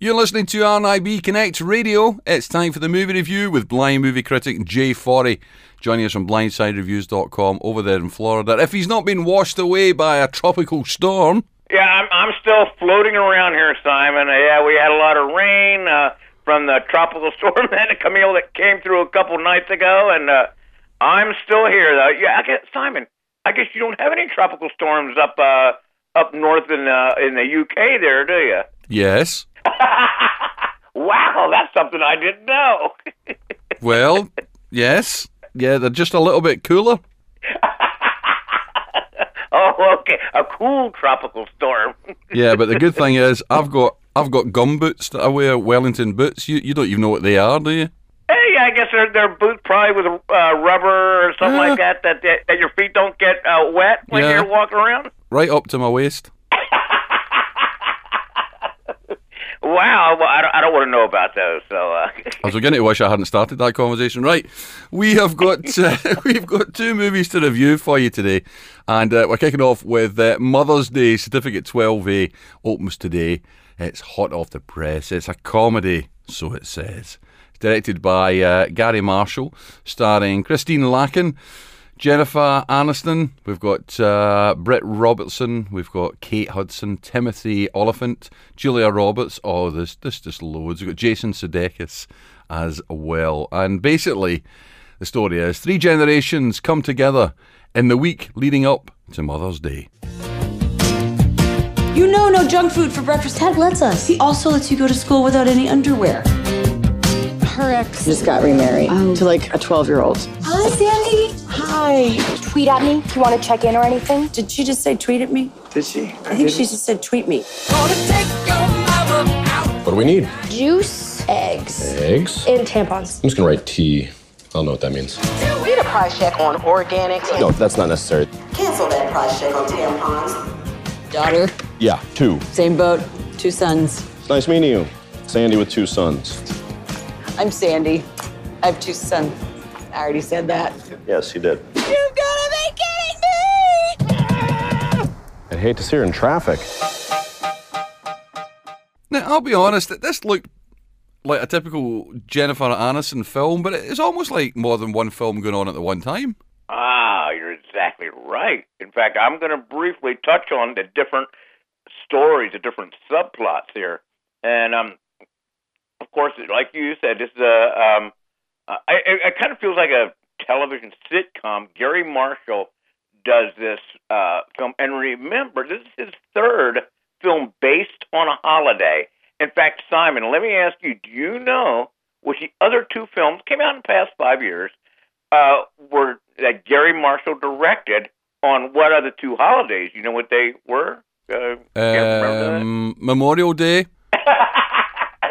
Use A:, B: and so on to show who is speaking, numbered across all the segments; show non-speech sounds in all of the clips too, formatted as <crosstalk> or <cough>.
A: You're listening to RNIB Connect Radio. It's time for the movie review with blind movie critic Jay Forry, joining us from blindsidereviews.com over there in Florida. If he's not been washed away by a tropical storm.
B: Yeah, I'm, I'm still floating around here, Simon. Uh, yeah, we had a lot of rain uh, from the tropical <laughs> storm then, Camille, that came through a couple nights ago, and uh, I'm still here, though. Yeah, I guess, Simon, I guess you don't have any tropical storms up uh, up north in uh, in the UK there, do you?
A: Yes.
B: Wow, that's something I didn't know. <laughs>
A: well, yes. Yeah, they're just a little bit cooler. <laughs>
B: oh, okay. A cool tropical storm. <laughs>
A: yeah, but the good thing is I've got I've got gum boots that I wear, Wellington boots. You you don't even know what they are, do you?
B: Hey, I guess they're they're boots probably with uh, rubber or something yeah. like that, that that your feet don't get uh, wet when yeah. you're walking around.
A: Right up to my waist.
B: Wow, well, I don't, I don't want to know about those. So uh.
A: I was beginning to wish I hadn't started that conversation. Right, we have got <laughs> uh, <laughs> we've got two movies to review for you today, and uh, we're kicking off with uh, Mother's Day. Certificate 12A opens today. It's hot off the press. It's a comedy, so it says. directed by uh, Gary Marshall, starring Christine Lakin. Jennifer Aniston, we've got uh, Britt Robertson, we've got Kate Hudson, Timothy Olyphant, Julia Roberts. Oh, there's, there's just loads. We've got Jason Sudeikis as well. And basically, the story is three generations come together in the week leading up to Mother's Day.
C: You know, no junk food for breakfast. Ted lets us. He also lets you go to school without any underwear
D: her ex just got remarried oh. to like a 12 year old.
C: Hi, Sandy.
D: Hi.
E: Tweet at me if you want to check in or anything.
C: Did she just say tweet at me?
F: Did she?
C: I, I think she just said tweet me.
G: What do we need?
E: Juice, eggs,
G: eggs,
E: and tampons.
G: I'm just gonna write T. I don't know what that means.
H: We Need a price check on organics.
G: No, that's not necessary.
H: Cancel that price check on tampons.
I: Daughter.
G: Yeah, two.
I: Same boat, two sons.
G: Nice meeting you. Sandy with two sons.
I: I'm Sandy. I have two sons. I already said that.
G: Yes, you did.
I: You've got to be kidding me!
G: I'd hate to see her in traffic.
A: Now, I'll be honest, this looked like a typical Jennifer Aniston film, but it's almost like more than one film going on at the one time.
B: Ah, you're exactly right. In fact, I'm going to briefly touch on the different stories, the different subplots here. And um, of course, like you said, this is a. Um, I, it kind of feels like a television sitcom. Gary Marshall does this uh, film, and remember, this is his third film based on a holiday. In fact, Simon, let me ask you: Do you know which the other two films came out in the past five years uh, were that Gary Marshall directed on what other two holidays? You know what they were? Uh,
A: um, Memorial Day. <laughs>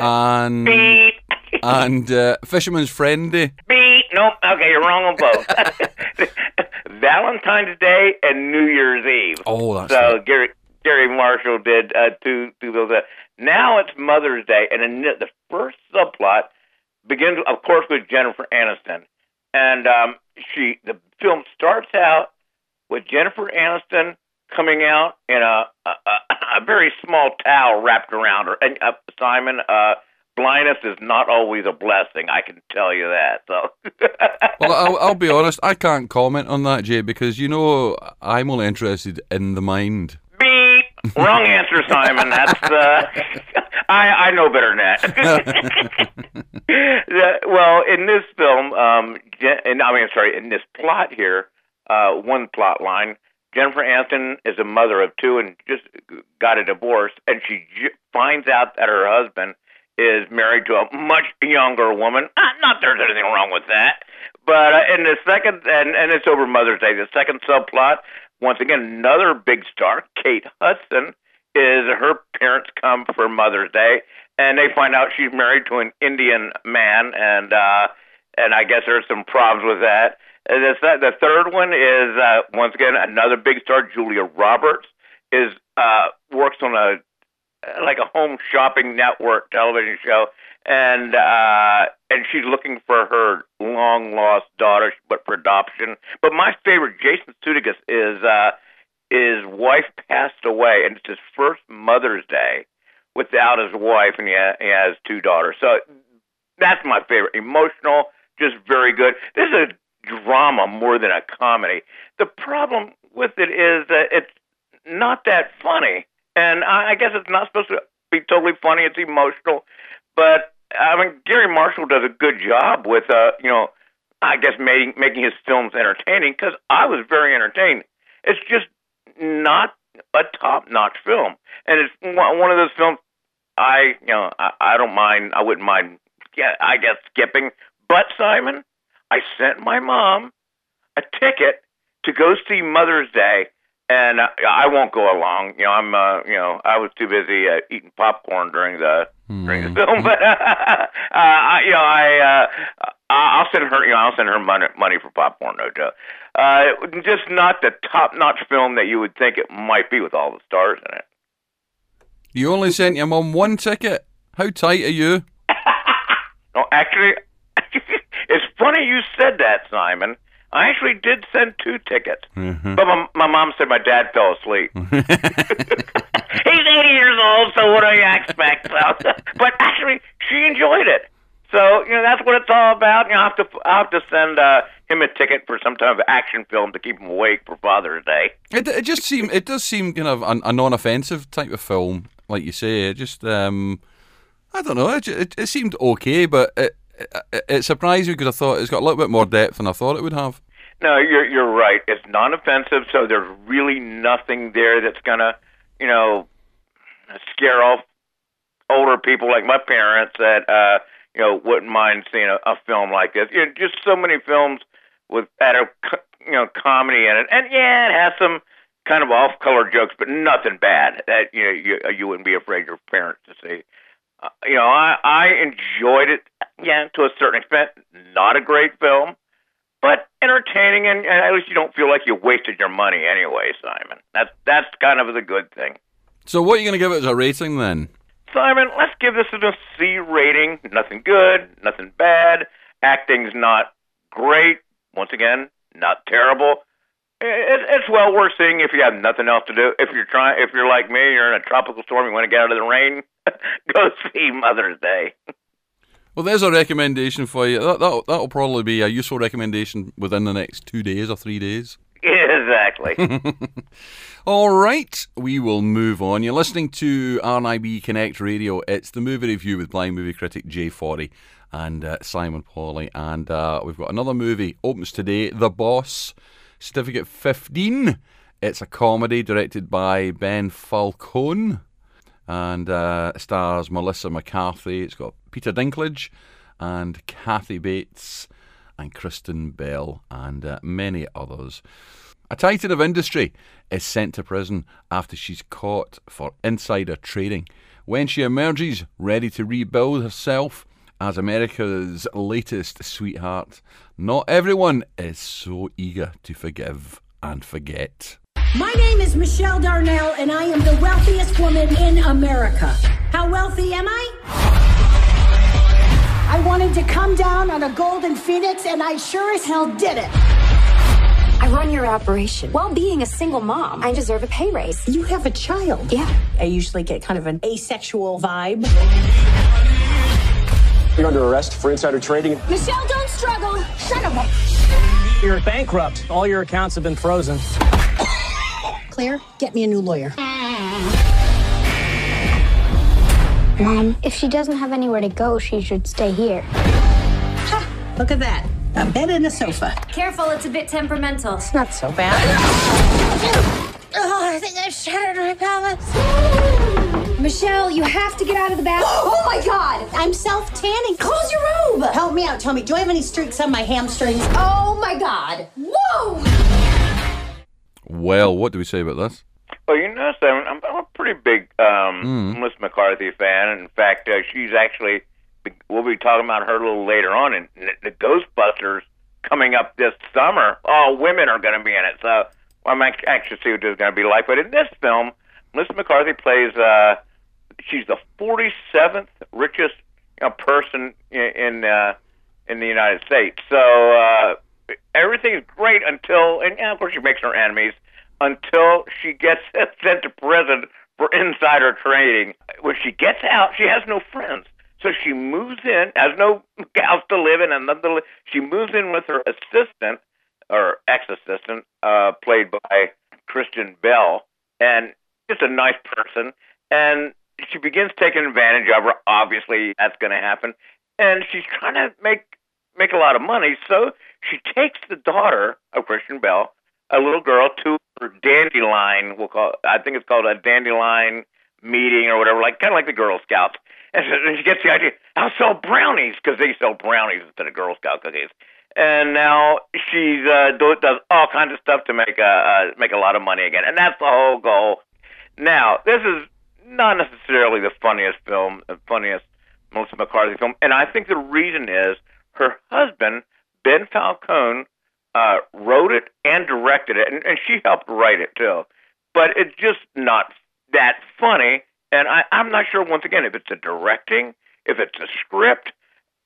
A: and
B: Beep.
A: and uh, Fisherman's Friend Day.
B: Beep. Nope. Okay, you're wrong on both. <laughs> Valentine's Day and New Year's Eve.
A: Oh, that's
B: so
A: right.
B: Gary Gary Marshall did uh, two two those. Uh, now it's Mother's Day, and the first subplot begins, of course, with Jennifer Aniston, and um, she the film starts out with Jennifer Aniston coming out in a a, a very small towel wrapped around her. And uh, Simon, uh, blindness is not always a blessing. I can tell you that. So, <laughs>
A: well, I'll, I'll be honest. I can't comment on that, Jay, because you know I'm only interested in the mind.
B: Beep. Wrong answer, Simon. That's uh, <laughs> I I know better than that. <laughs> well, in this film, um, and I mean, sorry, in this plot here, uh, one plot line, Jennifer Aniston is a mother of two and just got a divorce, and she j- finds out that her husband is married to a much younger woman. Not, there's anything wrong with that, but uh, in the second, and and it's over Mother's Day. The second subplot, once again, another big star, Kate Hudson, is her parents come for Mother's Day, and they find out she's married to an Indian man, and uh, and I guess there's some problems with that. The, the third one is uh, once again another big star, Julia Roberts, is uh, works on a like a home shopping network television show, and uh, and she's looking for her long lost daughter, but for adoption. But my favorite, Jason Sudeikis, is uh, his wife passed away, and it's his first Mother's Day without his wife, and he, ha- he has two daughters. So that's my favorite. Emotional, just very good. This is a drama more than a comedy. The problem with it is that it's not that funny, and I, I guess it's not supposed to be totally funny. It's emotional, but I mean Gary Marshall does a good job with uh you know I guess making making his films entertaining because I was very entertained. It's just not a top notch film, and it's one of those films I you know I, I don't mind. I wouldn't mind. Yeah, I guess skipping. But Simon, I sent my mom a ticket to go see Mother's Day, and I, I won't go along. You know, I'm uh, you know I was too busy uh, eating popcorn during the during the film, but <laughs> uh, I, you know I uh, I- I'll send her you know I'll send her money money for popcorn, no joke. Uh, just not the top notch film that you would think it might be with all the stars in it.
A: You only sent your mum one ticket. How tight are you? <laughs>
B: No, actually, it's funny you said that, Simon. I actually did send two tickets, but my, my mom said my dad fell asleep. <laughs> <laughs> He's 80 years old, so what do you expect? <laughs> So, but actually, she enjoyed it. So you know that's what it's all about. You know, I have to I have to send uh, him a ticket for some type of action film to keep him awake for Father's Day.
A: It, it just seem it does seem kind of a, a non-offensive type of film, like you say. It just um, I don't know. It, it, it seemed okay, but it, it, surprised me because I thought it's got a little bit more depth than I thought it would have.
B: No, you're you're right. It's non-offensive, so there's really nothing there that's gonna, you know, scare off older people like my parents that uh, you know wouldn't mind seeing a, a film like this. You know, just so many films with are you know comedy in it, and yeah, it has some kind of off-color jokes, but nothing bad that you know you you wouldn't be afraid your parents to see. Uh, you know, I I enjoyed it, yeah, to a certain extent. Not a great film but entertaining, and, and at least you don't feel like you wasted your money anyway, Simon. That's that's kind of the good thing.
A: So, what are you going to give it as a rating then?
B: Simon, let's give this a C rating. Nothing good, nothing bad. Acting's not great. Once again, not terrible. It, it's well worth seeing if you have nothing else to do. If you're trying, if you're like me, you're in a tropical storm, you want to get out of the rain, <laughs> go see Mother's Day. <laughs>
A: Well, there's a recommendation for you. That, that, that'll probably be a useful recommendation within the next two days or three days. <laughs> <laughs>
B: exactly.
A: All right, we will move on. You're listening to RNIB Connect Radio. It's the movie review with blind movie critic Jay Forry and uh, Simon Pauly. And uh, we've got another movie, opens today The Boss, Certificate 15. It's a comedy directed by Ben Falcone and uh, stars Melissa McCarthy. It's got Peter Dinklage and Kathy Bates and Kristen Bell and uh, many others. A titan of industry is sent to prison after she's caught for insider trading. When she emerges, ready to rebuild herself as America's latest sweetheart, not everyone is so eager to forgive and forget.
F: My name is Michelle Darnell, and I am the wealthiest woman in America. How wealthy am I? I wanted to come down on a golden phoenix, and I sure as hell did it.
E: I run your operation. While being a single mom, I deserve a pay raise.
F: You have a child.
E: Yeah.
F: I usually get kind of an asexual vibe.
G: You're under arrest for insider trading.
F: Michelle, don't struggle. Shut up.
J: You're bankrupt. All your accounts have been frozen.
F: Claire, get me a new lawyer.
K: Mom, if she doesn't have anywhere to go, she should stay here.
F: Ha, look at that. A bed and a sofa.
K: Careful, it's a bit temperamental.
F: It's not so bad.
K: Oh, I think I shattered my pelvis. Michelle, you have to get out of the bath. <gasps>
F: Oh my god! I'm self tanning. Close your robe! Help me out. Tell me, do I have any streaks on my hamstrings? Oh my god! Whoa!
A: Well, what do we say about this?
B: Well, you know, I'm, I'm a pretty big um,
A: Mm.
B: Melissa McCarthy fan. In fact, uh, she's actually we'll be talking about her a little later on and the, Ghostbusters coming up this summer. All women are going to be in it, so I'm anx- anxious to see what it's going to be like. But in this film, Melissa McCarthy plays uh, she's the 47th richest you know, person in in, uh, in the United States. So uh, everything is great until, and yeah, of course she makes her enemies until she gets <laughs> sent to prison for insider trading. When she gets out, she has no friends. So she moves in, has no <laughs> house to live in, and li- she moves in with her assistant or ex-assistant, uh, played by Kristen Bell, and just a nice person. And she begins taking advantage of her. Obviously, that's going to happen, and she's trying to make make a lot of money. So she takes the daughter of Kristen Bell, a little girl, to her dandelion. We'll call. I think it's called a dandelion meeting or whatever, like kind of like the Girl Scouts. And <laughs> she gets the idea, I'll sell brownies because they sell brownies instead of Girl Scout cookies. And now she's uh, do, does all kinds of stuff to make uh, uh, make a lot of money again, and that's the whole goal. Now, this is not necessarily the funniest film, the funniest Melissa McCarthy film, and I think the reason is her husband Ben Falcone uh, wrote it and directed it, and, and she helped write it too. But it's just not that funny, and I, I'm not sure once again if it's a directing, if it's a script.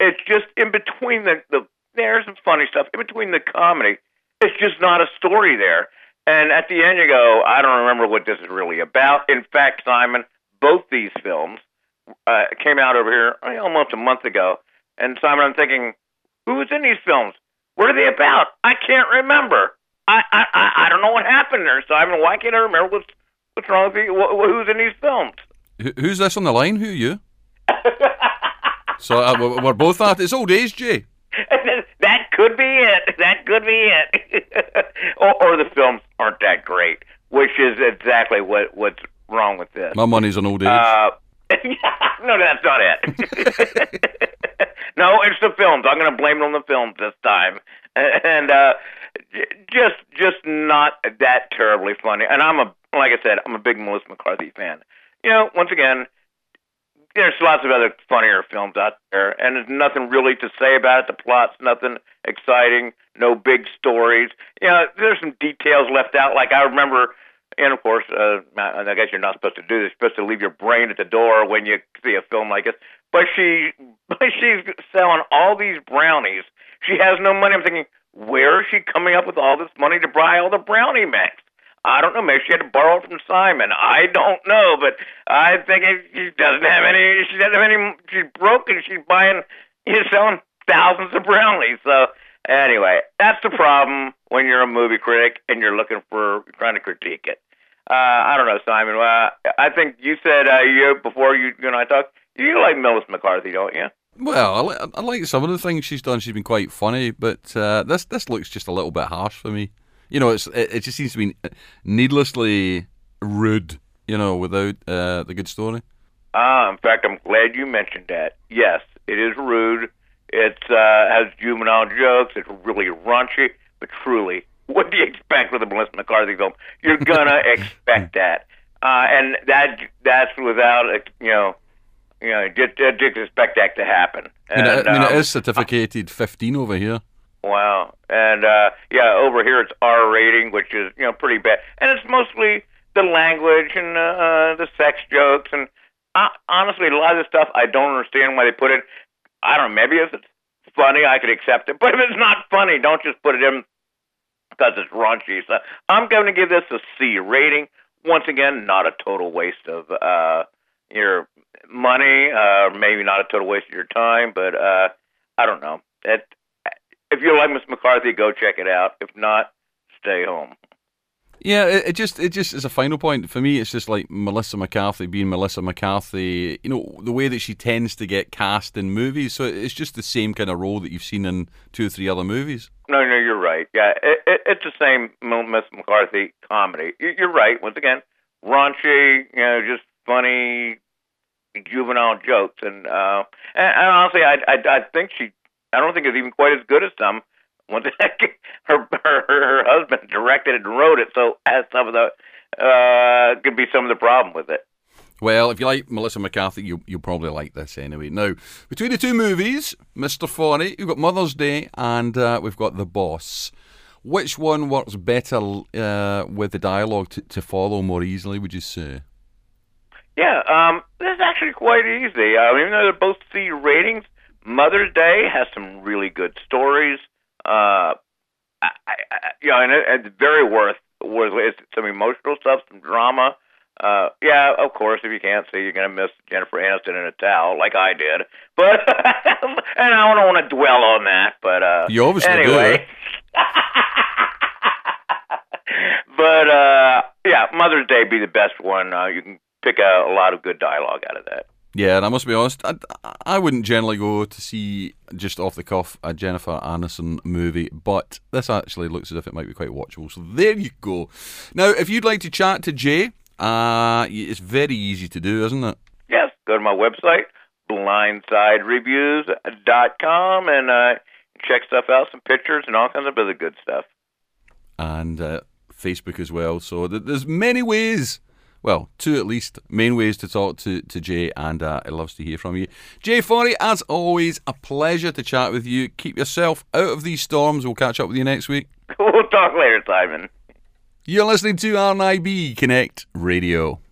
B: It's just in between the, the there's some funny stuff in between the comedy. It's just not a story there. And at the end, you go, I don't remember what this is really about. In fact, Simon, both these films uh, came out over here uh, almost a month ago. And Simon, I'm thinking, who was in these films? What are they about? I can't remember. I I I, I don't know what happened there, so I mean, Why can't I remember what's what's wrong with you? Wh- who's in these films?
A: Who- Who's this on the line? Who are you? <laughs> so uh, we're we're both at It's old age, Jay. <laughs>
B: that could be it. That could be it. <laughs> or, or the films aren't that great, which is exactly what what's wrong with this.
A: My money's on old age.
B: Uh, <laughs> no, that's not it. <laughs> no, it's the films. I'm going to blame it on the films this time, <laughs> and uh, just just not that terribly funny. And I'm a like I said, I'm a big Melissa McCarthy fan. You know, once again, there's lots of other funnier films out there, and there's nothing really to say about it. The plot's nothing exciting, no big stories. You know, there's some details left out. Like I remember, and of course, uh, I guess you're not supposed to do this. You're supposed to leave your brain at the door when you see a film like this. But she, <laughs> but she's selling all these brownies. She has no money. I'm thinking, where is she coming up with all this money to buy all the brownie mix? I don't know. Maybe she had to borrow it from Simon. I don't know, but I think she doesn't have any. She doesn't have any. She's broke and she's buying. She's selling thousands of brownies. So anyway, that's the problem when you're a movie critic and you're looking for trying to critique it. Uh, I don't know, Simon. Uh, I think you said uh, you before you, you and I talked. You like Melissa McCarthy, don't you?
A: Well, I, li- I like some of the things she's done. She's been quite funny, but uh, this this looks just a little bit harsh for me. You know, it's it, it just seems to be needlessly rude. You know, without uh, the good story.
B: Ah, in fact, I'm glad you mentioned that. Yes, it is rude. It uh, has juvenile jokes. It's really raunchy, but truly, <laughs> what do you expect with a Melissa McCarthy film? You're gonna <laughs> expect that, uh, and that that's without uh, you know, you know, just, just expect that to happen.
A: I mean,
B: And,
A: I mean, it is certificated 15 over here.
B: Wow. And uh yeah, over here it's R rating, which is you know pretty bad, and it's mostly the language and uh, uh, the sex jokes, and uh, honestly, a lot of the stuff I don't understand why they put it. I don't know. Maybe if it's funny, I could accept it, but if it's not funny, don't just put it in because it's raunchy. So I'm going to give this a C rating. Once again, not a total waste of uh your money, uh maybe not a total waste of your time, but uh I don't know. It if you like Miss McCarthy, go check it out. If not, stay home.
A: Yeah, it, it just it just as a final point for me, it's just like Melissa McCarthy being Melissa McCarthy. You know the way that she tends to get cast in movies, so it's just the same kind of role that you've seen in two or three other movies.
B: No, no, you're right. Yeah, it, it, it's the same M- Miss McCarthy comedy. You- You're right. Once again, raunchy, you know, just funny juvenile jokes, and uh, and, and honestly, I, I I think she, I don't think it's even quite as good as some. Once <laughs> her her her husband directed it and wrote it, so has some of the uh could be some of the problem with it.
A: Well, if you like Melissa McCarthy, you, you'll probably like this anyway. Now, between the two movies, Mr. Funny, we've got Mother's Day and uh, we've got The Boss. Which one works better uh, with the dialogue to, to follow more easily, would you say?
B: Yeah, um, this is actually quite easy. Uh, even though they're both C ratings, Mother's Day has some really good stories. Uh, I, I, you know, and it, it's very worth worth it's some emotional stuff, some drama. Uh, yeah, of course. If you can't see, you're gonna miss Jennifer Aniston in a towel, like I did. But <laughs> and I don't want to dwell on that. But uh,
A: You obviously do, <laughs>
B: but uh, yeah, Mother's Day be the best one. Uh, you can pick a, a lot of good dialogue out of that.
A: Yeah, and I must be honest, I, I wouldn't generally go to see just off the cuff a Jennifer Aniston movie, but this actually looks as if it might be quite watchable. So there you go. Now, if you'd like to chat to Jay, uh, it's very easy to do, isn't it?
B: Yes, go to my website, blindsidereviews.com, and uh, check stuff out, some pictures, and all kinds of other good stuff.
A: And uh, Facebook as well. So th- there's many ways well, two at least main ways to talk to, to Jay, and uh, he loves to hear from you. Jay Forry, as always, a pleasure to chat with you. Keep yourself out of these storms. We'll catch up with you next week. <laughs>
B: We'll talk later, Simon.
A: You're listening to RNIB Connect Radio.